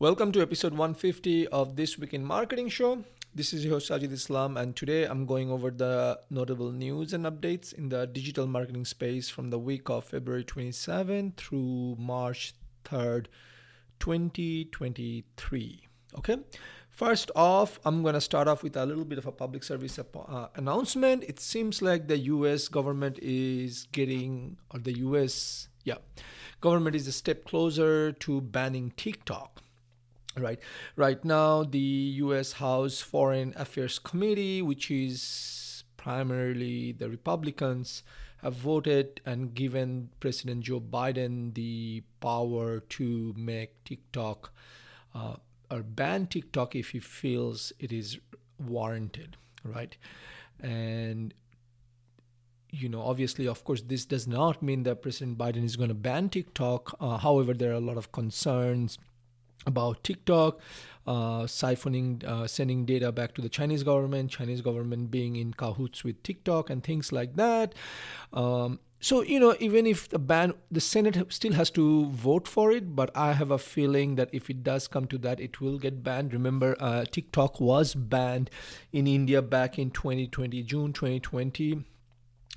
Welcome to episode 150 of This Week in Marketing Show. This is your host Sajid Islam, and today I'm going over the notable news and updates in the digital marketing space from the week of February 27 through March 3rd, 2023. Okay, first off, I'm going to start off with a little bit of a public service uh, announcement. It seems like the US government is getting, or the US, yeah, government is a step closer to banning TikTok right. Right now the US House Foreign Affairs Committee which is primarily the Republicans have voted and given President Joe Biden the power to make TikTok uh, or ban TikTok if he feels it is warranted. Right. And you know, obviously, of course, this does not mean that President Biden is going to ban TikTok. Uh, however, there are a lot of concerns about TikTok uh, siphoning, uh, sending data back to the Chinese government, Chinese government being in cahoots with TikTok and things like that. Um, so you know, even if the ban, the Senate still has to vote for it, but I have a feeling that if it does come to that, it will get banned. Remember, uh, TikTok was banned in India back in 2020, June 2020.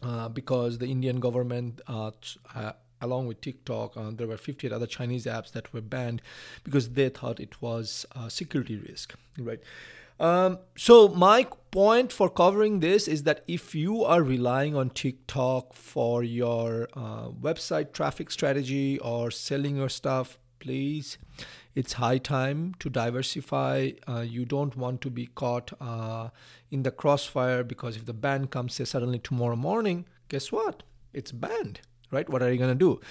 Uh, because the Indian government uh, uh along with TikTok, uh, there were 58 other Chinese apps that were banned because they thought it was a security risk, right? Um, so my point for covering this is that if you are relying on TikTok for your uh, website traffic strategy or selling your stuff, please, it's high time to diversify. Uh, you don't want to be caught uh, in the crossfire because if the ban comes say suddenly tomorrow morning, guess what? It's banned right? What are you going to do?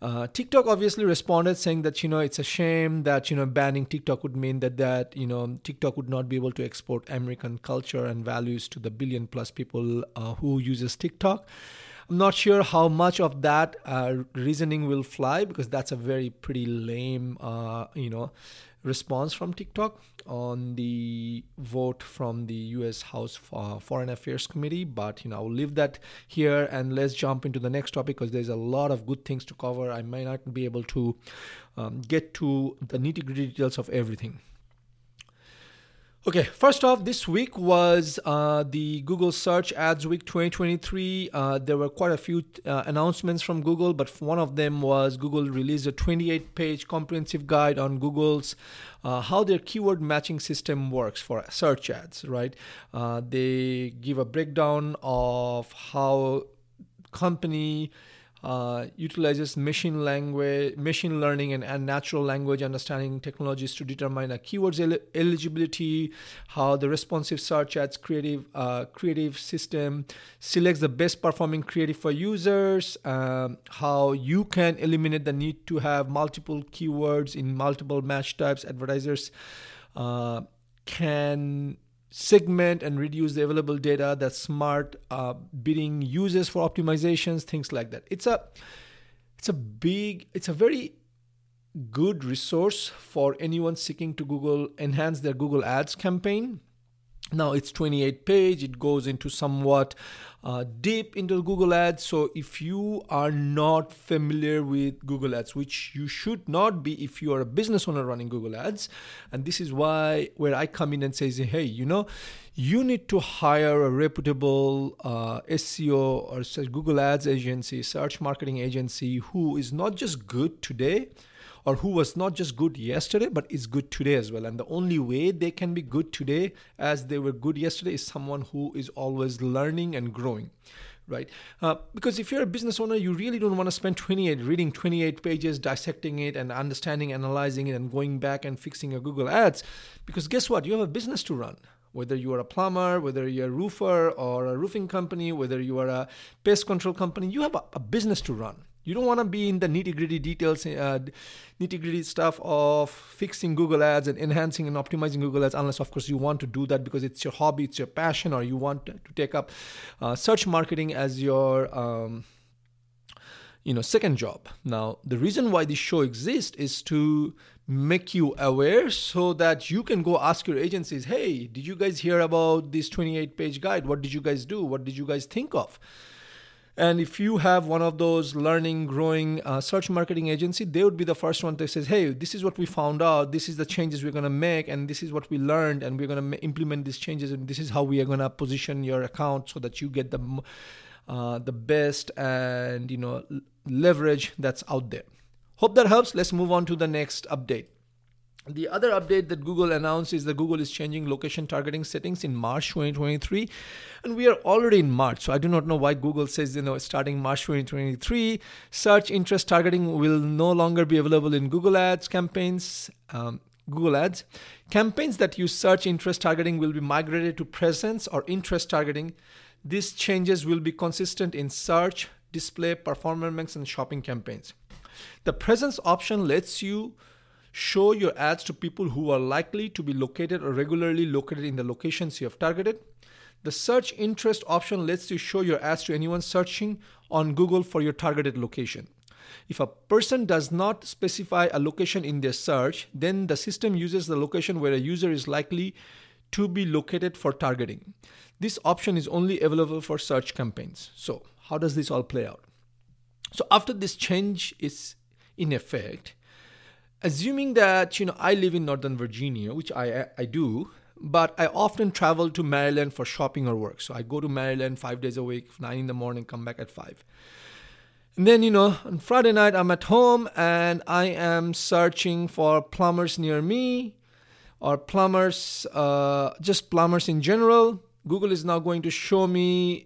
Uh, TikTok obviously responded saying that you know it's a shame that you know banning TikTok would mean that that you know TikTok would not be able to export American culture and values to the billion plus people uh, who uses TikTok. I'm not sure how much of that uh, reasoning will fly because that's a very pretty lame uh, you know response from TikTok on the vote from the U.S. House Foreign Affairs Committee. But you know, I'll leave that here and let's jump into the next topic because there's a lot of good things to cover. I might not be able to um, get to the nitty gritty details of everything. Okay, first off, this week was uh, the Google Search Ads Week 2023. Uh, there were quite a few uh, announcements from Google, but one of them was Google released a 28 page comprehensive guide on Google's uh, how their keyword matching system works for search ads, right? Uh, they give a breakdown of how company uh, utilizes machine language, machine learning, and, and, natural language understanding technologies to determine a keyword's el- eligibility. How the responsive search ads creative uh, creative system selects the best performing creative for users. Um, how you can eliminate the need to have multiple keywords in multiple match types. Advertisers uh, can segment and reduce the available data that smart uh, bidding uses for optimizations things like that. It's a it's a big it's a very good resource for anyone seeking to google enhance their google ads campaign now it's 28 page. It goes into somewhat uh, deep into google ads. So if you are not familiar with google ads which you should not be if you are a business owner running google ads and this is why where i come in and say hey you know you need to hire a reputable uh, seo or google ads agency search marketing agency who is not just good today or who was not just good yesterday but is good today as well. And the only way they can be good today as they were good yesterday is someone who is always learning and growing right? Uh, because if you're a business owner you really don't want to spend 28 reading 28 pages dissecting it and understanding analyzing it and going back and fixing your google ads. Because guess what? You have a business to run. Whether you are a plumber, whether you're a roofer or a roofing company, whether you are a pest control company, you have a, a business to run. You don't want to be in the nitty gritty details, uh, nitty gritty stuff of fixing Google Ads and enhancing and optimizing Google Ads, unless, of course, you want to do that because it's your hobby, it's your passion, or you want to take up uh, search marketing as your. Um, you know second job. Now the reason why this show exists is to make you aware so that you can go ask your agencies hey did you guys hear about this 28 page guide? What did you guys do? What did you guys think of And if you have one of those learning, growing uh, search marketing agency, they would be the first one to say, "Hey, this is what we found out. This is the changes we're going to make, and this is what we learned, and we're going to implement these changes, and this is how we are going to position your account so that you get the uh, the best and you know leverage that's out there." Hope that helps. Let's move on to the next update. The other update that Google announced is that Google is changing location targeting settings in March 2023. And we are already in March. So I do not know why Google says, you know, starting March 2023, search interest targeting will no longer be available in Google Ads campaigns. Um, Google Ads. Campaigns that use search interest targeting will be migrated to presence or interest targeting. These changes will be consistent in search, display, performance, and shopping campaigns. The presence option lets you show your ads to people who are likely to be located or regularly located in the locations you have targeted. The search interest option lets you show your ads to anyone searching on Google for your targeted location. If a person does not specify a location in their search, then the system uses the location where a user is likely to be located for targeting. This option is only available for search campaigns. So, how does this all play out? So, after this change is in effect, assuming that you know I live in Northern Virginia, which I I do, but I often travel to Maryland for shopping or work. So I go to Maryland five days a week, nine in the morning, come back at five. And then you know on Friday night I'm at home and I am searching for plumbers near me, or plumbers, uh, just plumbers in general. Google is now going to show me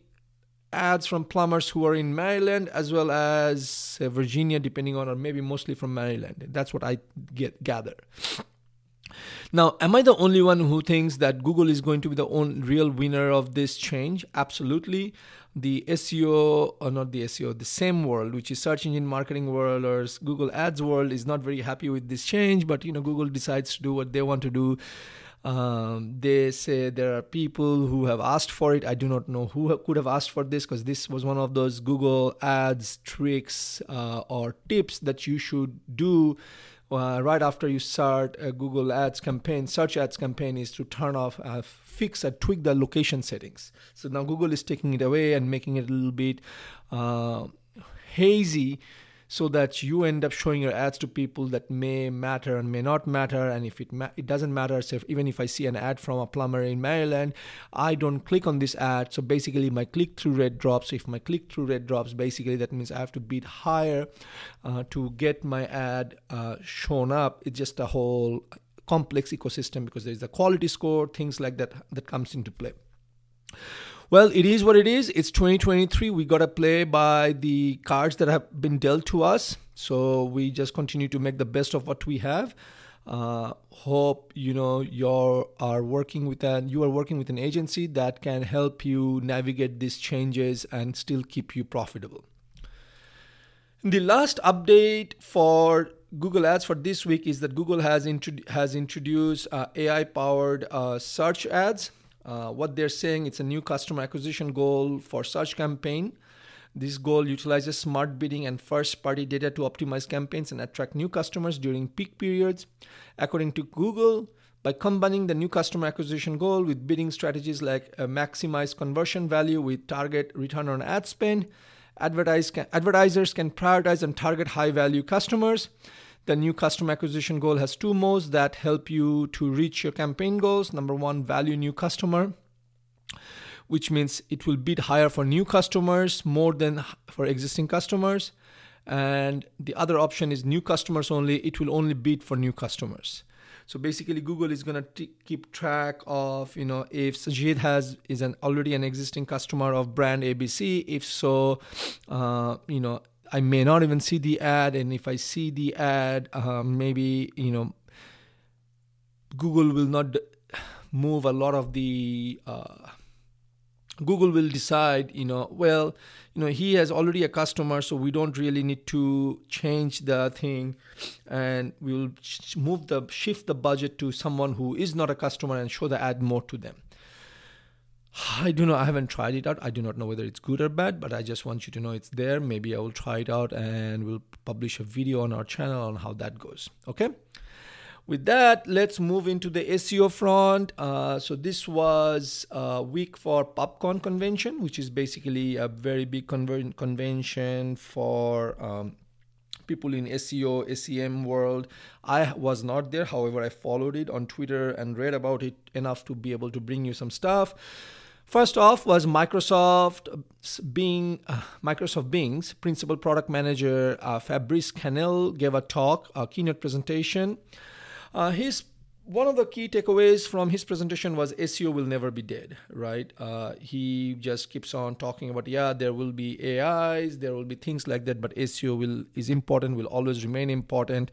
ads from plumbers who are in Maryland as well as uh, Virginia, depending on, or maybe mostly from Maryland. That's what I get gather. Now, am I the only one who thinks that Google is going to be the only real winner of this change? Absolutely. The SEO, or not the SEO, the same world, which is search engine marketing world or Google Ads world, is not very happy with this change. But you know, Google decides to do what they want to do. Um, they say there are people who have asked for it. I do not know who could have asked for this because this was one of those Google Ads tricks uh, or tips that you should do uh, right after you start a Google Ads campaign, search ads campaign, is to turn off, uh, fix, and tweak the location settings. So now Google is taking it away and making it a little bit uh, hazy so that you end up showing your ads to people that may matter and may not matter. And if it ma- it doesn't matter so if, even if i see an ad from a plumber in maryland i don't click on this ad. So basically my click through rate drops. If my click through rate drops basically that means i have to bid higher uh, to get my ad uh, shown up. It's just a whole complex ecosystem because there's a quality score things like that that comes into play well, it is what it is. It's 2023. We got to play by the cards that have been dealt to us. So we just continue to make the best of what we have. Uh, hope you know you are working with an you are working with an agency that can help you navigate these changes and still keep you profitable. The last update for Google Ads for this week is that Google has, introdu- has introduced uh, AI powered uh, search ads. Uh, what they're saying it's a new customer acquisition goal for search campaign. This goal utilizes smart bidding and first party data to optimize campaigns and attract new customers during peak periods. According to Google, by combining the new customer acquisition goal with bidding strategies like uh, maximize conversion value with target return on ad spend, advertise can, advertisers can prioritize and target high value customers. The new customer acquisition goal has two modes that help you to reach your campaign goals. Number one, value new customer, which means it will bid higher for new customers more than for existing customers. And the other option is new customers only, it will only bid for new customers. So basically, Google is gonna t- keep track of you know if Sajid has is an already an existing customer of brand ABC. If so, uh, you know I may not even see the ad, and if I see the ad, uh, maybe you know Google will not move a lot of the. Uh, Google will decide, you know, well, you know, he has already a customer, so we don't really need to change the thing, and we will move the shift the budget to someone who is not a customer and show the ad more to them. I do not. I haven't tried it out. I do not know whether it's good or bad, but I just want you to know it's there. Maybe I will try it out and we'll publish a video on our channel on how that goes. Okay. with that, let's move into the SEO front. Uh, so this was a week for PubCon convention, which is basically a very big conver- convention for um, people in SEO, SEM world. I was not there, however, I followed it on Twitter and read about it enough to be able to bring you some stuff. First off was Microsoft Bing, uh, Microsoft Bing's principal product manager uh, Fabrice Canel gave a talk, a keynote presentation. Uh, his one of the key takeaways from his presentation was SEO will never be dead, right? Uh, he just keeps on talking about yeah, there will be AIs, there will be things like that, but SEO will is important, will always remain important.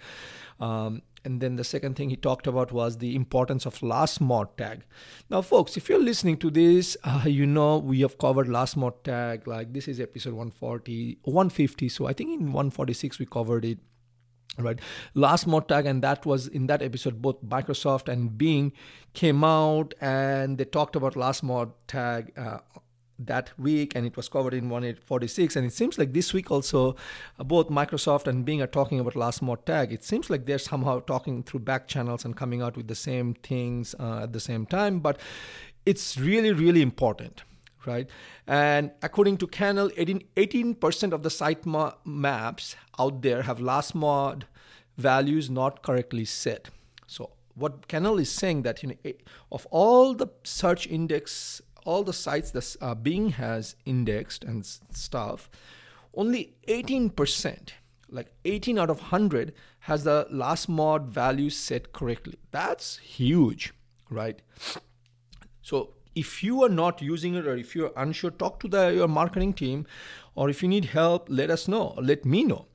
Um, and then the second thing he talked about was the importance of last mod tag. Now, folks, if you're listening to this, uh, you know we have covered last mod tag. Like this is episode 140, 150. So I think in 146 we covered it right last mod tag and that was in that episode both microsoft and bing came out and they talked about last mod tag uh, that week and it was covered in 146 and it seems like this week also uh, both microsoft and bing are talking about last mod tag it seems like they're somehow talking through back channels and coming out with the same things uh, at the same time but it's really really important right? And according to Canel, 18, percent of the site ma- maps out there have last mod values not correctly set. So what Canel is saying that you know, of all the search index, all the sites that uh, Bing has indexed and stuff, only 18%, like 18 out of 100, has the last mod value set correctly. That's huge, right? So if you are not using it or if you're unsure, talk to the, your marketing team, or if you need help, let us know. Let me know.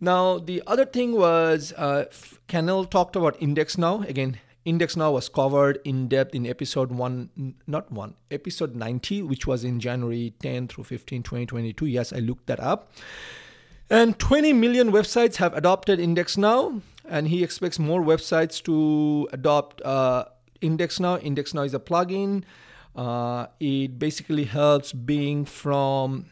Now, the other thing was uh, talked about Index Now. Again, Index Now was covered in depth in episode one, not one, episode 90, which was in January 10 through 15, 2022. Yes, I looked that up. And 20 million websites have adopted Index Now, and he expects more websites to adopt uh, Index Now. Index Now is a plugin uh, it basically helps Bing from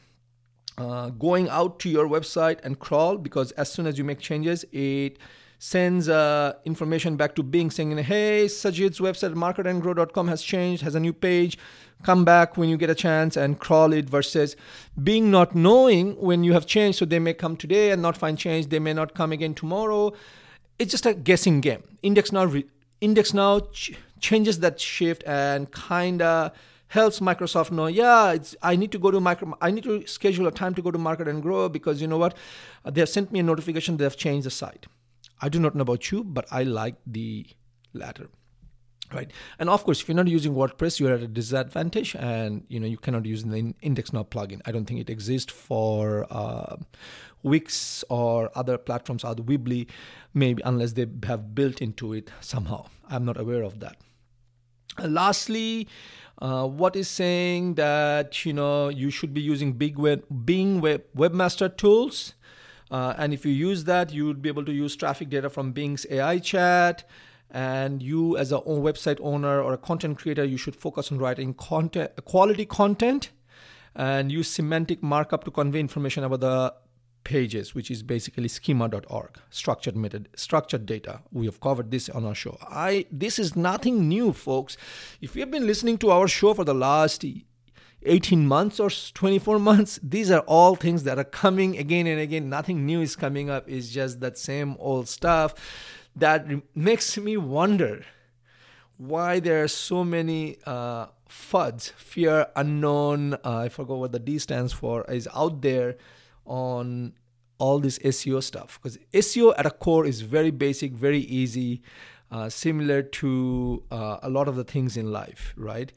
uh, going out to your website and crawl because as soon as you make changes, it sends uh, information back to Bing saying, hey, Sajid's website, marketandgrow.com has changed, has a new page. Come back when you get a chance and crawl it versus Bing not knowing when you have changed. So they may come today and not find change. They may not come again tomorrow. It's just a guessing game. Index now, re- index now ch- changes that shift and kind of helps Microsoft know, yeah, I need to go to micro, I need to schedule a time to go to market and grow because you know what, they have sent me a notification they have changed the site. I do not know about you, but I like the latter right? And of course if you're not using wordpress you're at a disadvantage and you know you cannot use the index now plugin. I don't think it exists for uh, wix or other platforms other weebly maybe unless they have built into it somehow. I'm not aware of that. And lastly uh, what is saying that you know you should be using big web bing web webmaster tools uh, and if you use that you would be able to use traffic data from bing's ai chat and you as a website owner or a content creator you should focus on writing content quality content and use semantic markup to convey information about the pages, which is basically schema.org, structured method, structured data. We have covered this on our show. I this is nothing new, folks. If you have been listening to our show for the last 18 months or 24 months, these are all things that are coming again and again. Nothing new is coming up. It's just that same old stuff that makes me wonder why there are so many uh, FUDs, fear unknown. Uh, I forgot what the D stands for, is out there on all this SEO stuff because SEO at a core is very basic, very easy, uh, similar to uh, a lot of the things in life, right?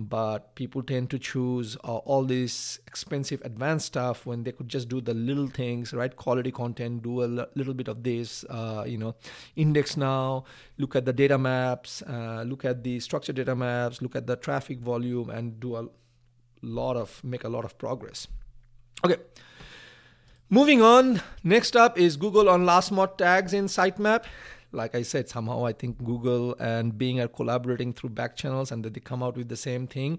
But people tend to choose uh, all this expensive advanced stuff when they could just do the little things, right? Quality content, do a l- little bit of this, uh, you know, index now, look at the data maps, uh, look at the structured data maps, look at the traffic volume, and do a lot of, make a lot of progress. Okay. Moving on, next up is Google on last mod tags in sitemap. Like I said, somehow I think Google and Bing are collaborating through back channels and that they come out with the same thing.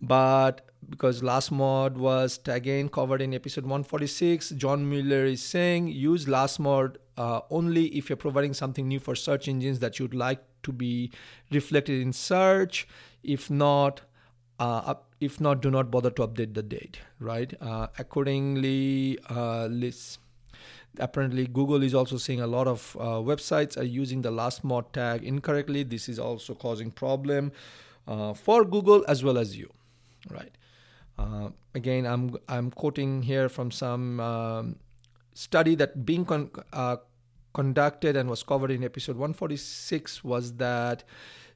But because last mod was again covered in episode 146, John Mueller is saying use last mod uh, only if you're providing something new for search engines that you'd like to be reflected in search. If not, uh, if not, do not bother to update the date, right? Uh, accordingly, uh, apparently Google is also seeing a lot of uh, websites are using the last mod tag incorrectly. This is also causing problem uh, for Google as well as you, right? Uh, again, I'm I'm quoting here from some um, study that Bing con- uh, conducted and was covered in episode 146 was that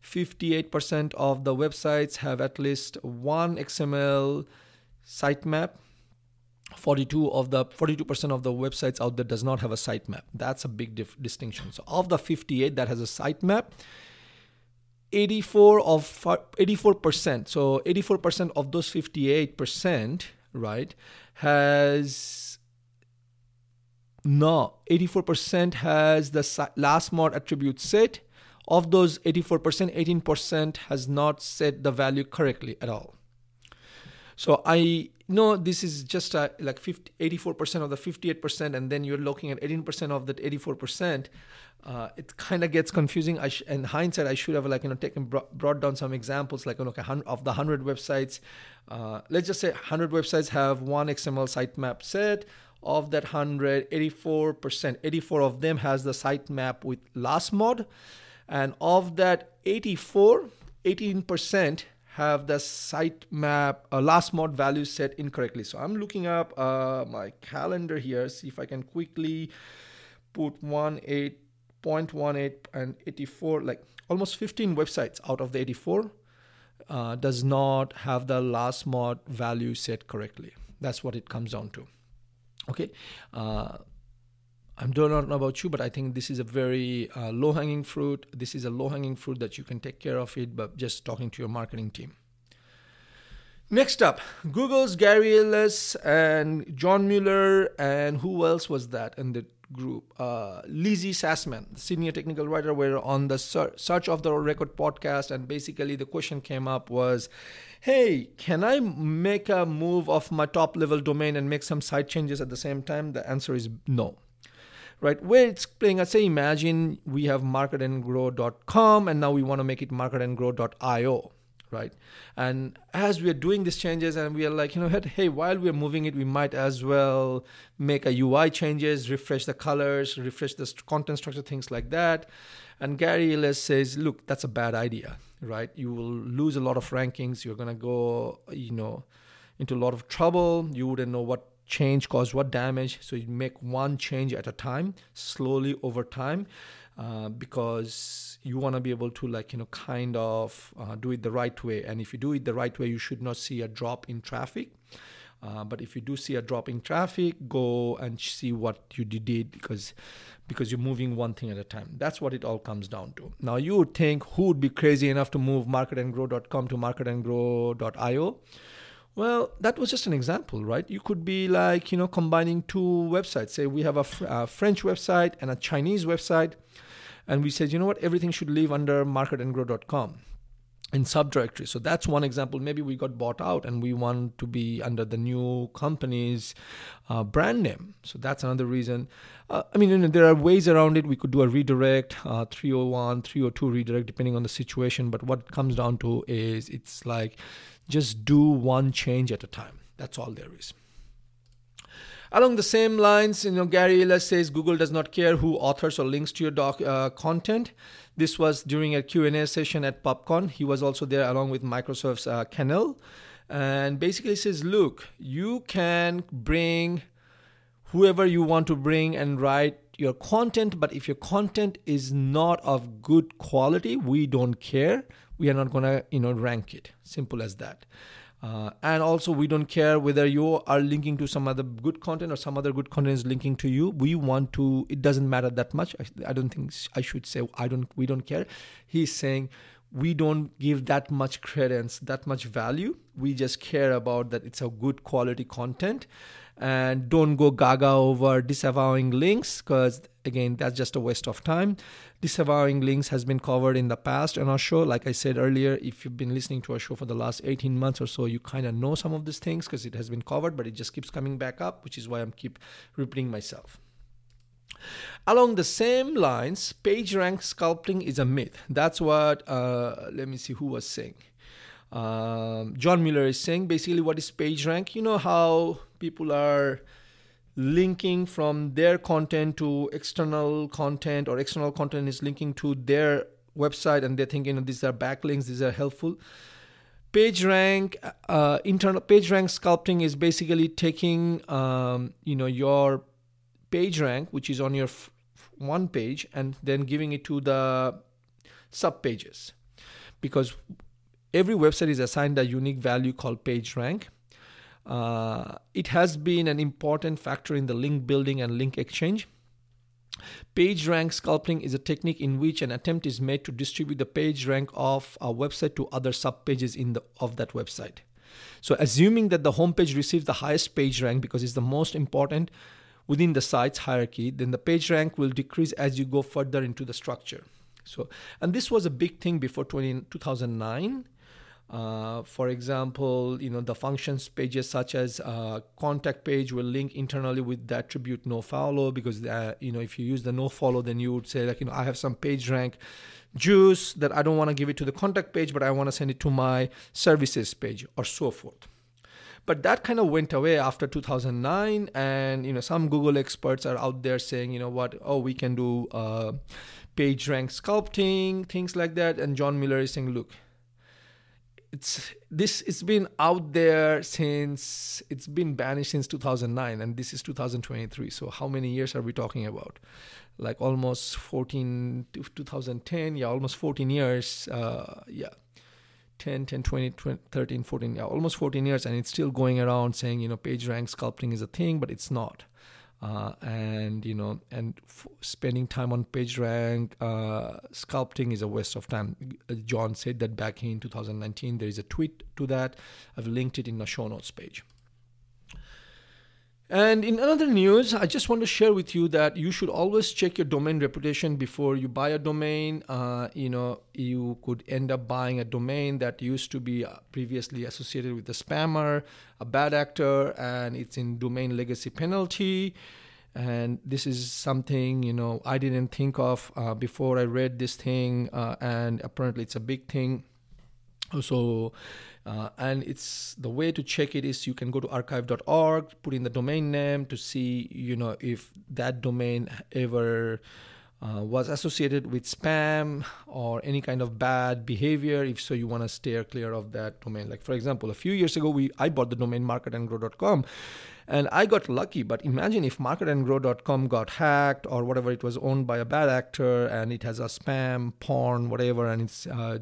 58% of the websites have at least one XML sitemap. 42 of the 42% of the websites out there does not have a sitemap. That's a big dif- distinction. So of the 58 that has a sitemap, 84 of 84%. So 84% of those 58%, right, has no 84% has the last mod attribute set of those 84%, 18% has not set the value correctly at all. So I know this is just a, like 50, 84% of the 58%, and then you're looking at 18% of that 84%. Uh, it kind of gets confusing. I sh- in hindsight, I should have like you know taken brought down some examples like okay, of the hundred websites. Uh, let's just say 100 websites have one XML sitemap set. Of that 100, 84%, 84 of them has the sitemap with last mod and of that 84, 18% have the sitemap uh, last mod value set incorrectly. So I'm looking up uh, my calendar here, see if I can quickly put 18.18 and 84, like almost 15 websites out of the 84 uh, does not have the last mod value set correctly. That's what it comes down to. Okay. I don't know about you, but I think this is a very uh, low hanging fruit. This is a low hanging fruit that you can take care of it, but just talking to your marketing team. Next up, Google's Gary Illyes and John Mueller, and who else was that in the group? Uh, Lizzi Sassman, senior technical writer, were on the Search Off the Record podcast, and basically the question came up was, "Hey, can I make a move of my top level domain and make some site changes at the same time?" The answer is no right? Where it's playing, I say, imagine we have marketandgrow.com and now we want to make it marketandgrow.io, right? And as we are doing these changes and we are like, you know, hey, while we're moving it, we might as well make a UI changes, refresh the colors, refresh the content structure, things like that. And Gary Illyes says, look, that's a bad idea, right? You will lose a lot of rankings. You're going to go, you know, into a lot of trouble. You wouldn't know what change caused what damage. So you make one change at a time, slowly over time, uh, because you want to be able to like you know kind of uh, do it the right way. And if you do it the right way, you should not see a drop in traffic. Uh, but if you do see a drop in traffic, go and see what you did because because you're moving one thing at a time. That's what it all comes down to. Now you would think who would be crazy enough to move marketandgrow.com to marketandgrow.io? Well, that was just an example, right? You could be like, you know, combining two websites. Say we have a, a French website and a Chinese website, and we said, you know what, everything should live under marketandgrow.com in subdirectory. So that's one example. Maybe we got bought out and we want to be under the new company's uh, brand name. So that's another reason. Uh, I mean, you know, there are ways around it. We could do a redirect, uh, 301, 302 redirect, depending on the situation. But what comes down to is it's like just do one change at a time. That's all there is. Along the same lines, you know, Gary Illyes says Google does not care who authors or links to your doc uh, content. This was during a Q&A session at PubCon. He was also there along with Microsoft's uh, Canel. And basically says, look, you can bring whoever you want to bring and write your content, but if your content is not of good quality, we don't care. We are not to you know rank it. Simple as that. Uh, and also we don't care whether you are linking to some other good content or some other good content is linking to you. We want to it doesn't matter that much. I, I don't think i should say i don't we don't care. He's saying we don't give that much credence, that much value. We just care about that it's a good quality content and don't go gaga over disavowing links because again that's just a waste of time disavowing links has been covered in the past on our show like i said earlier if you've been listening to our show for the last 18 months or so you kind of know some of these things because it has been covered but it just keeps coming back up which is why i'm keep repeating myself Along the same lines, page rank sculpting is a myth. That's what, uh, let me see who was saying. Um, John Mueller is saying basically what is page rank? You know how people are linking from their content to external content, or external content is linking to their website, and they're thinking these are backlinks, these are helpful. Page rank, uh, internal page rank sculpting is basically taking, um, you know, your page rank, which is on your f- one page, and then giving it to the sub pages, because every website is assigned a unique value called page rank. Uh, it has been an important factor in the link building and link exchange. Page rank sculpting is a technique in which an attempt is made to distribute the page rank of a website to other subpages in the of that website. So assuming that the homepage receives the highest page rank because it's the most important within the site's hierarchy, then the page rank will decrease as you go further into the structure. So, and this was a big thing before 20, 2009 uh, for example, you know the functions pages such as uh, contact page will link internally with the attribute no follow because uh, you know if you use the no follow, then you would say like you know I have some page rank juice that I don't want to give it to the contact page, but I want to send it to my services page or so forth. But that kind of went away after 2009, and you know some Google experts are out there saying you know what oh we can do uh, page rank sculpting things like that, and John Mueller is saying look it's this it's been out there since it's been banished since 2009 and this is 2023 so how many years are we talking about? Like almost 14 2010 yeah almost 14 years uh, yeah. 10 10 20, 20 13 14 yeah almost 14 years and it's still going around saying you know page rank sculpting is a thing but it's not uh, and you know and f- spending time on PageRank uh, sculpting is a waste of time. Uh, John said that back in 2019. There is a tweet to that. I've linked it in the show notes page. And in another news, I just want to share with you that you should always check your domain reputation before you buy a domain. Uh, you know, you could end up buying a domain that used to be uh, previously associated with a spammer, a bad actor, and it's in domain legacy penalty. And this is something you know I didn't think of uh, before I read this thing, uh, and apparently it's a big thing. So uh, and it's the way to check it is you can go to archive.org, put in the domain name to see, you know, if that domain ever uh, was associated with spam or any kind of bad behavior. If so, you want to steer clear of that domain. Like for example, a few years ago, we I bought the domain marketandgrow.com, and I got lucky. But imagine if marketandgrow.com got hacked or whatever, it was owned by a bad actor and it has a spam, porn, whatever, and it's uh,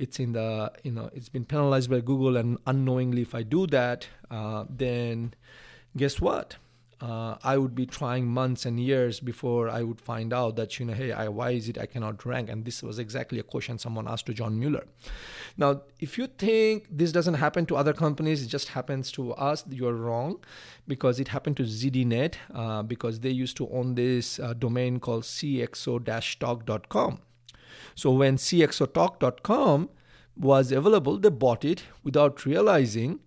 it's in the you know it's been penalized by Google, and unknowingly, if I do that, uh, then guess what? Uh, I would be trying months and years before I would find out that you know, hey, I, why is it I cannot rank? And this was exactly a question someone asked to John Mueller. Now, if you think this doesn't happen to other companies, it just happens to us, you're wrong, because it happened to ZDNet uh, because they used to own this uh, domain called cxo-talk.com. So when cxotalk.com was available, they bought it without realizing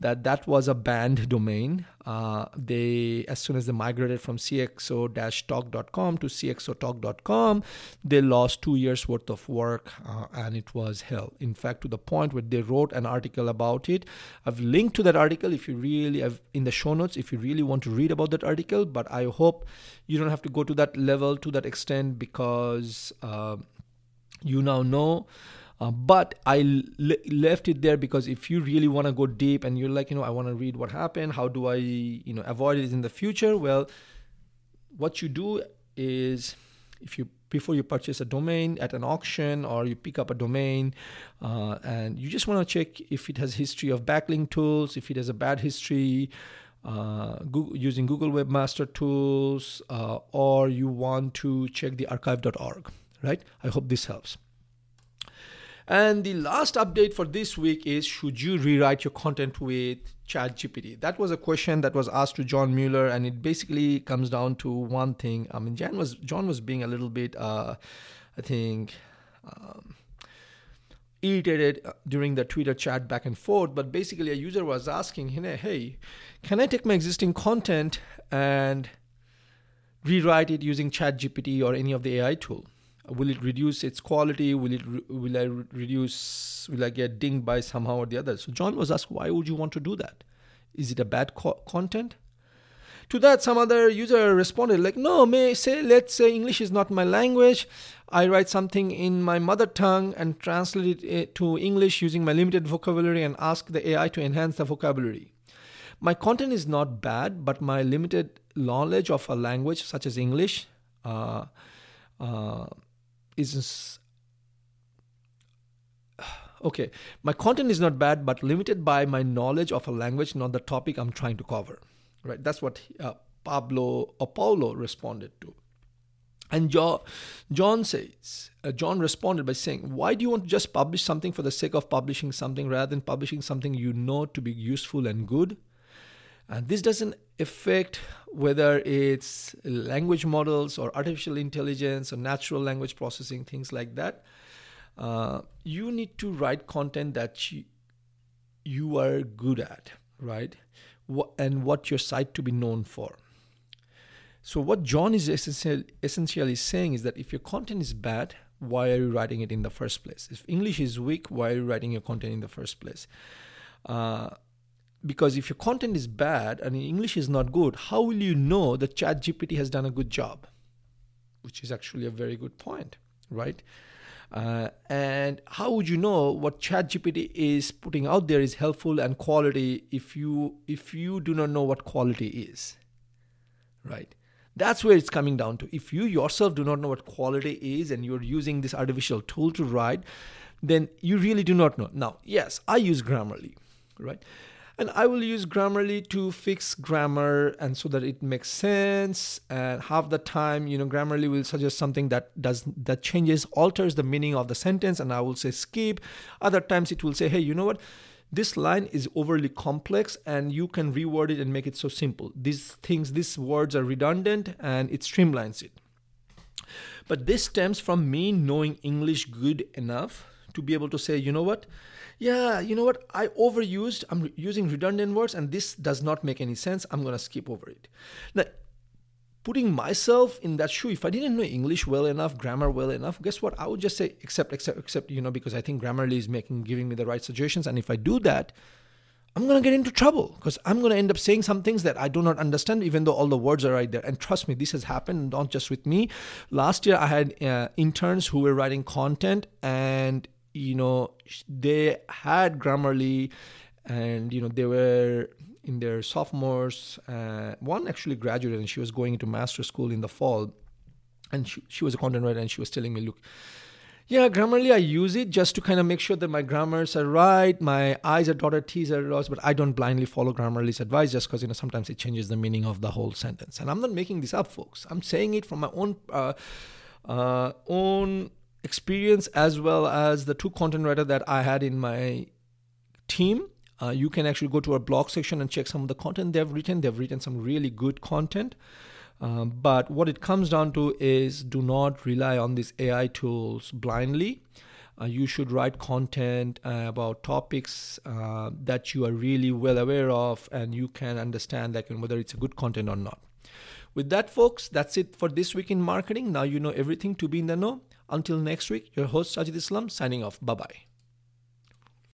that that was a banned domain. Uh, they, as soon as they migrated from cxo-talk.com to cxotalk.com, they lost two years worth of work, uh, and it was hell. In fact, to the point where they wrote an article about it. I've linked to that article if you really have in the show notes if you really want to read about that article. But I hope you don't have to go to that level to that extent because. Uh, you now know uh, but I left it there because if you really want to go deep and you're like, you know, I want to read what happened, how do I, you know, avoid it in the future? Well, what you do is if you before you purchase a domain at an auction or you pick up a domain uh, and you just want to check if it has history of backlink tools, if it has a bad history, uh, Google, using Google Webmaster Tools, uh, or you want to check the archive.org right? I hope this helps. And the last update for this week is should you rewrite your content with ChatGPT? That was a question that was asked to John Mueller, and it basically comes down to one thing. I mean, John was John was being a little bit, uh, I think. Um, irritated uh, during the Twitter chat back and forth, but basically a user was asking, hey, can I take my existing content and rewrite it using ChatGPT or any of the AI tool? Will it reduce its quality? Will it will i reduce will i get dinged by somehow or the other? So john was asked why would you want to do that? Is it a bad co- content? To that some other user responded like no may say let's say english is not my language. I write something in my mother tongue and translate it to english using my limited vocabulary and ask the ai to enhance the vocabulary. My content is not bad but my limited knowledge of a language such as english uh, uh, is okay my content is not bad but limited by my knowledge of a language not the topic i'm trying to cover right? That's what uh, pablo or paulo responded to. And john, says uh, john responded by saying why do you want to just publish something for the sake of publishing something rather than publishing something you know to be useful and good and this doesn't affect whether it's language models or artificial intelligence or natural language processing, things like that. Uh, you need to write content that you, you are good at, right? and what your site to be known for. So what John is essentially, essentially saying is that if your content is bad, why are you writing it in the first place? If English is weak, why are you writing your content in the first place? Uh, because if your content is bad and English is not good, how will you know that ChatGPT has done a good job? Which is actually a very good point, right? Uh, and how would you know what ChatGPT is putting out there is helpful and quality if you if you do not know what quality is, right? That's where it's coming down to. If you yourself do not know what quality is and you're using this artificial tool to write, then you really do not know. Now, yes, I use Grammarly, right? And I will use Grammarly to fix grammar and so that it makes sense. And half the time, you know, Grammarly will suggest something that does that changes, alters the meaning of the sentence, and I will say skip. Other times it will say, hey, you know what? This line is overly complex and you can reword it and make it so simple. These things, these words are redundant and it streamlines it. But this stems from me knowing English good enough to be able to say, you know what? Yeah, you know what? I overused, I'm using redundant words, and this does not make any sense. I'm going to skip over it. Now, putting myself in that shoe, if I didn't know English well enough, grammar well enough, guess what? I would just say except, except, except, you know, because I think Grammarly is making, giving me the right suggestions. And if I do that, I'm going to get into trouble because I'm going to end up saying some things that I do not understand, even though all the words are right there. And trust me, this has happened not just with me. Last year, I had uh, interns who were writing content and you know they had Grammarly, and you know they were in their sophomores. Uh, one actually graduated, and she was going into master school in the fall, and she, she was a content writer, and she was telling me, look. Yeah, Grammarly, I use it just to kind of make sure that my grammars are right, my I's are dotted, T's are crossed, but I don't blindly follow Grammarly's advice just because, you know, sometimes it changes the meaning of the whole sentence. And I'm not making this up, folks. I'm saying it from my own, uh, uh, own experience as well as the two content writer that I had in my team. Uh, you can actually go to our blog section and check some of the content they've written. They've written some really good content. Um, but what it comes down to is do not rely on these AI tools blindly. Uh, you should write content uh, about topics uh, that you are really well aware of and you can understand like whether it's a good content or not. With that, folks, that's it for this week in marketing. Now you know everything to be in the know. Until next week, your host Sajid Islam signing off. Bye bye.